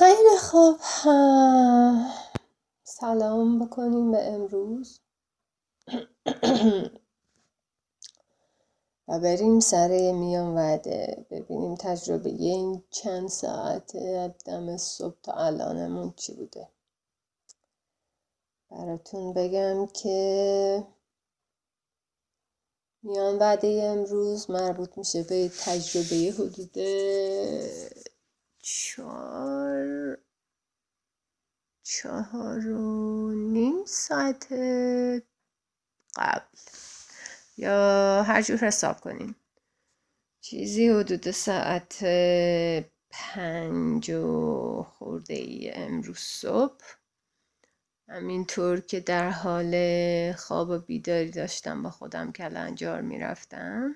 خیلی خوب. سلام بکنیم به امروز. و بریم سر میان وعده. ببینیم تجربه این چند ساعت دم صبح تا الانمون چی بوده. براتون بگم که میان وعده امروز مربوط میشه به تجربه حدود چهار چهار و نیم ساعت قبل. یا هر جور حساب کنین چیزی حدود ساعت پنج و خورده ای امروز صبح. همینطور که در حال خواب و بیداری داشتم با خودم کلنجار می‌رفتم.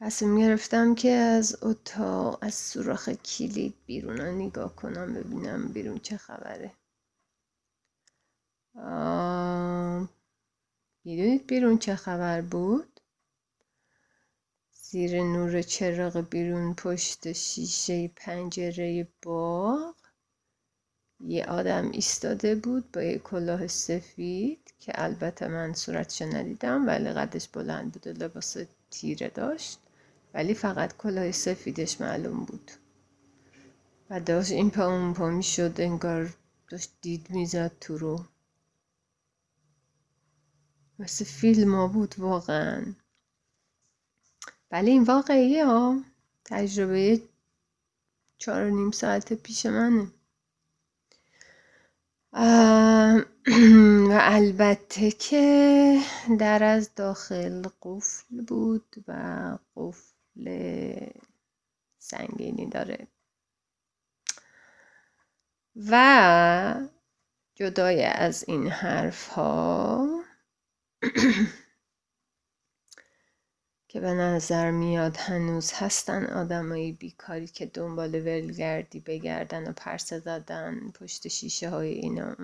تصمیم گرفتم که از اتاق از سوراخ کلید بیرون رو نگاه کنم ببینم بیرون چه خبره. می‌دونید بیرون چه خبر بود؟ زیر نور چراغ بیرون پشت شیشه پنجره باغ. یه آدم ایستاده بود با یه کلاه سفید که البته من صورتش ندیدم ولی قدش بلند بود و لباس تیره داشت. ولی فقط کلاه سفیدش معلوم بود. و داشت این پا اون پا می شد انگار داشت دید می‌زد تو رو. مثل فیلم ها بود واقعا. ولی این واقعیه ها تجربه چهار و نیم ساعت پیش منه. و البته که در از داخل قفل بود و قفل سنگینی داره. و جدای از این حرف ها که به نظر میاد هنوز هستن آدمایی بیکاری که دنبال ولگردی بگردن و پرسه زدن پشت شیشه های اینا.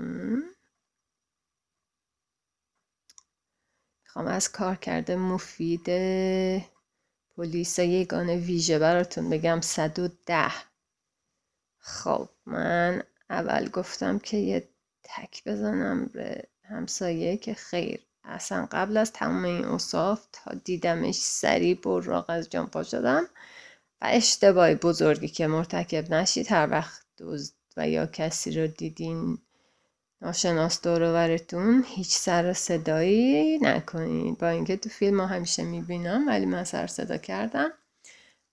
می‌خوام از کار کرده مفید پلیس یگان ویژه براتون بگم 110 خب من اول گفتم که یه تک بزنم به همسایه که خیر. اصلا قبل از تمام این اصاف تا دیدمش سریع براق از جان شدم و اشتباه بزرگی که مرتکب نشید هر وقت دزد و یا کسی رو دیدین ناشناس دورورتون هیچ سر صدایی نکنید. با اینکه تو فیلم ها همیشه می‌بینم ولی من سر صدا کردم.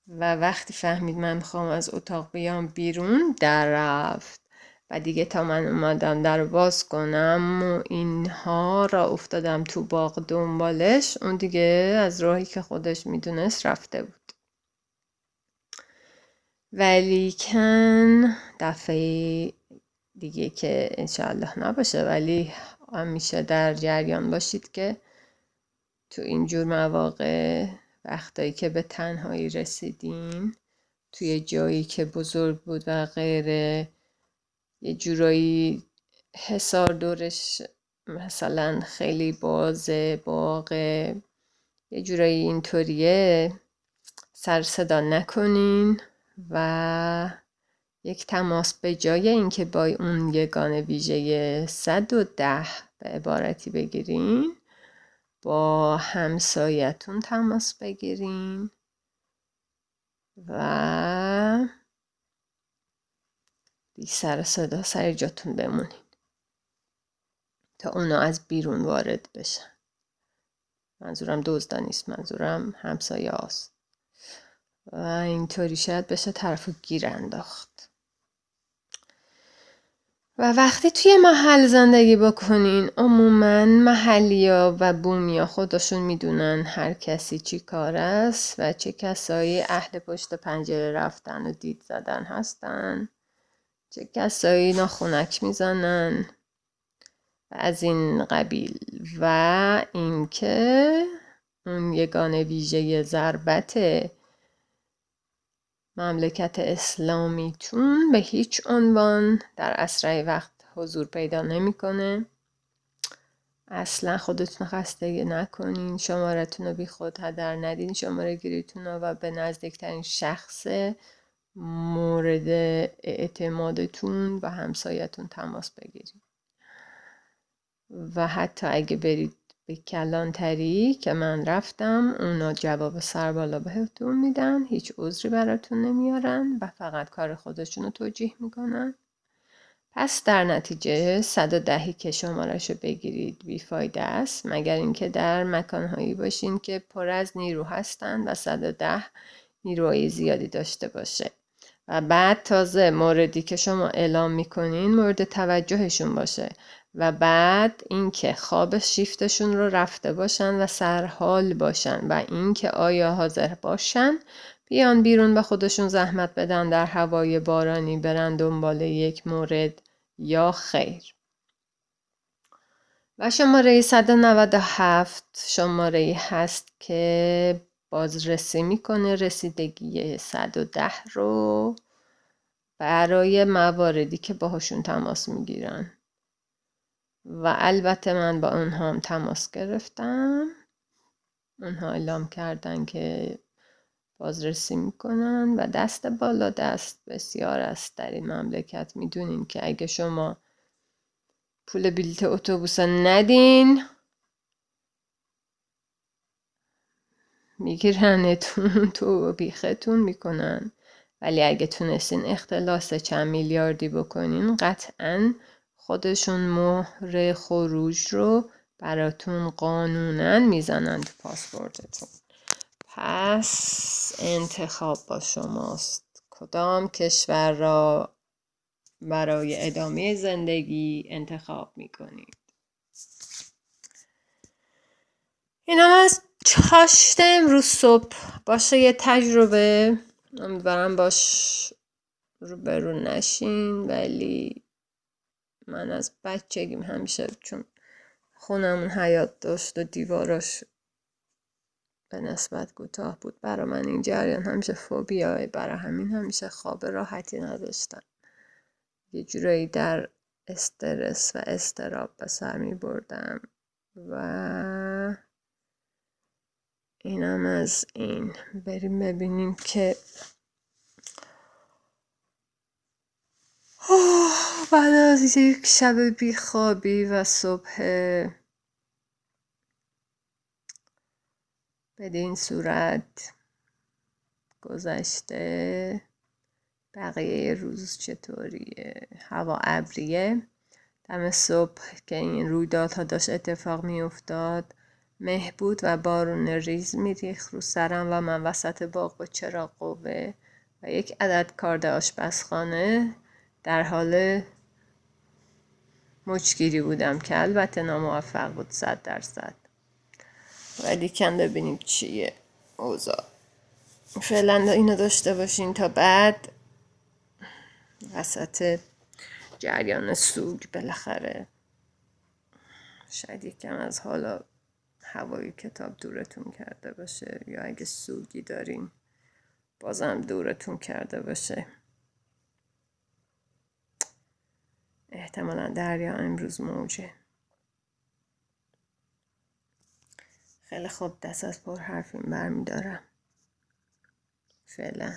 و وقتی فهمید من می‌خوام از اتاق بیام بیرون در رفت. و دیگه تا من اومدم در باز کنم و اینها را افتادم تو باغ دنبالش اون دیگه از راهی که خودش می‌دونست رفته بود. ولیکن دفعه دیگه که انشاءالله نباشه. ولی همیشه در جریان باشید که تو اینجور مواقع وقتایی که به تنهایی رسیدین توی جایی که بزرگ بود و غیره یه جورایی حسار دورش مثلا خیلی بازه باغه یه جورایی اینطوریه. سر صدا نکنین و یک تماس به جای اینکه با اون یگان ویژه 110 به عبارتی بگیرین با همسایتون تماس بگیرین و بی سر صدا سر جاتون بمونین تا اونا از بیرون وارد بشن. منظورم دزدا نیست منظورم همسایه هاست. و اینطوری شاید بشه طرف گیر انداخت. و وقتی توی محل زندگی بکنین عموما محلیا و بومیا خودشون می‌دونن هر کسی چی کار است و چه کسایی اهل پشت پنجره رفتن و دید زدن هستن چه کسایی ناخونک می‌زنن و از این قبیل. و اینکه اون یگان ویژه ضربت مملکت اسلامیتون به هیچ عنوان در اسرع وقت حضور پیدا نمی‌کنه. اصلا خودتون خستگی نکنین شمارتون رو بی خود هدر ندین شماره گیریتون رو و به نزدیکترین شخص مورد اعتمادتون و همسایتون تماس بگیرید و حتی اگه برید به کلانتری که من رفتم اونا جواب سربالا بهتون میدن هیچ عذری براتون نمیارن و فقط کار خودشون رو توجیه می‌کنن. پس در نتیجه صد و دهی که شمارش رو بگیرید بیفایده است مگر اینکه در مکانهایی باشین که پر از نیرو هستن و صد و ده نیروهای زیادی داشته باشه. و بعد تازه موردی که شما اعلام می‌کنین مورد توجهشون باشه. و بعد اینکه خواب شیفتشون رو رفته باشن و سرحال باشن و اینکه آیا حاضر باشن بیان بیرون به خودشون زحمت بدن در هوای بارانی برن دنبال یک مورد یا خیر. و شماره 197 شماره هست که بازرسی می‌کنه رسیدگی 110 رو برای مواردی که باهاشون تماس می‌گیرن. و البته من با اونها هم تماس گرفتم. اونها اعلام کردن که بازرسی می‌کنن و دست بالا دست بسیار است در این مملکت. می‌دونین که اگه شما پول بلیت اتوبوس ندین میگیرنتون تو بیختون می‌کنن. ولی اگه تونستین اختلاس چند میلیاردی بکنین قطعا خودشون مهر خروج رو براتون قانونا می‌زنن تو پاسپورتتون. پس انتخاب با شماست. کدام کشور را برای ادامه زندگی انتخاب می‌کنید؟ این هم از چاشت امروز صبح. باشه یه تجربه. امیدوارم باش رو برو نشین ولی من از بچگیم همیشه چون خونمون حیات داشت و دیواراش به نسبت کوتاه بود. برا من این جریان همیشه فوبیاه برای همین همیشه خواب راحتی نداشتم. یه جورایی در استرس و استراب به سر می بردم و اینم از این. بریم ببینیم که بعد از یک شب بیخوابی و صبح بدین صورت گذشته بقیه روز چطوریه؟ هوا ابریه. دم صبح که این رویدادها داشت اتفاق می افتاد مه بود و بارون ریز میریخ رو سرم و من وسط باغ با چراغ قوه و یک عدد کارد آشپزخانه در حال مچگیری بودم که البته ناموفق بود صد درصد. ولی کن ببینیم چیه اوضاع. فعلا اینو داشته باشین تا بعد وسط جریان سوگ بالاخره شاید یکم از حالا هوای کتاب دورتون کرده باشه یا اگه سوگی دارین بازم دورتون کرده باشه. احتمالا دریا امروز موجه. خیلی خوب دست از پر حرفیم برمیدارم. فعلا.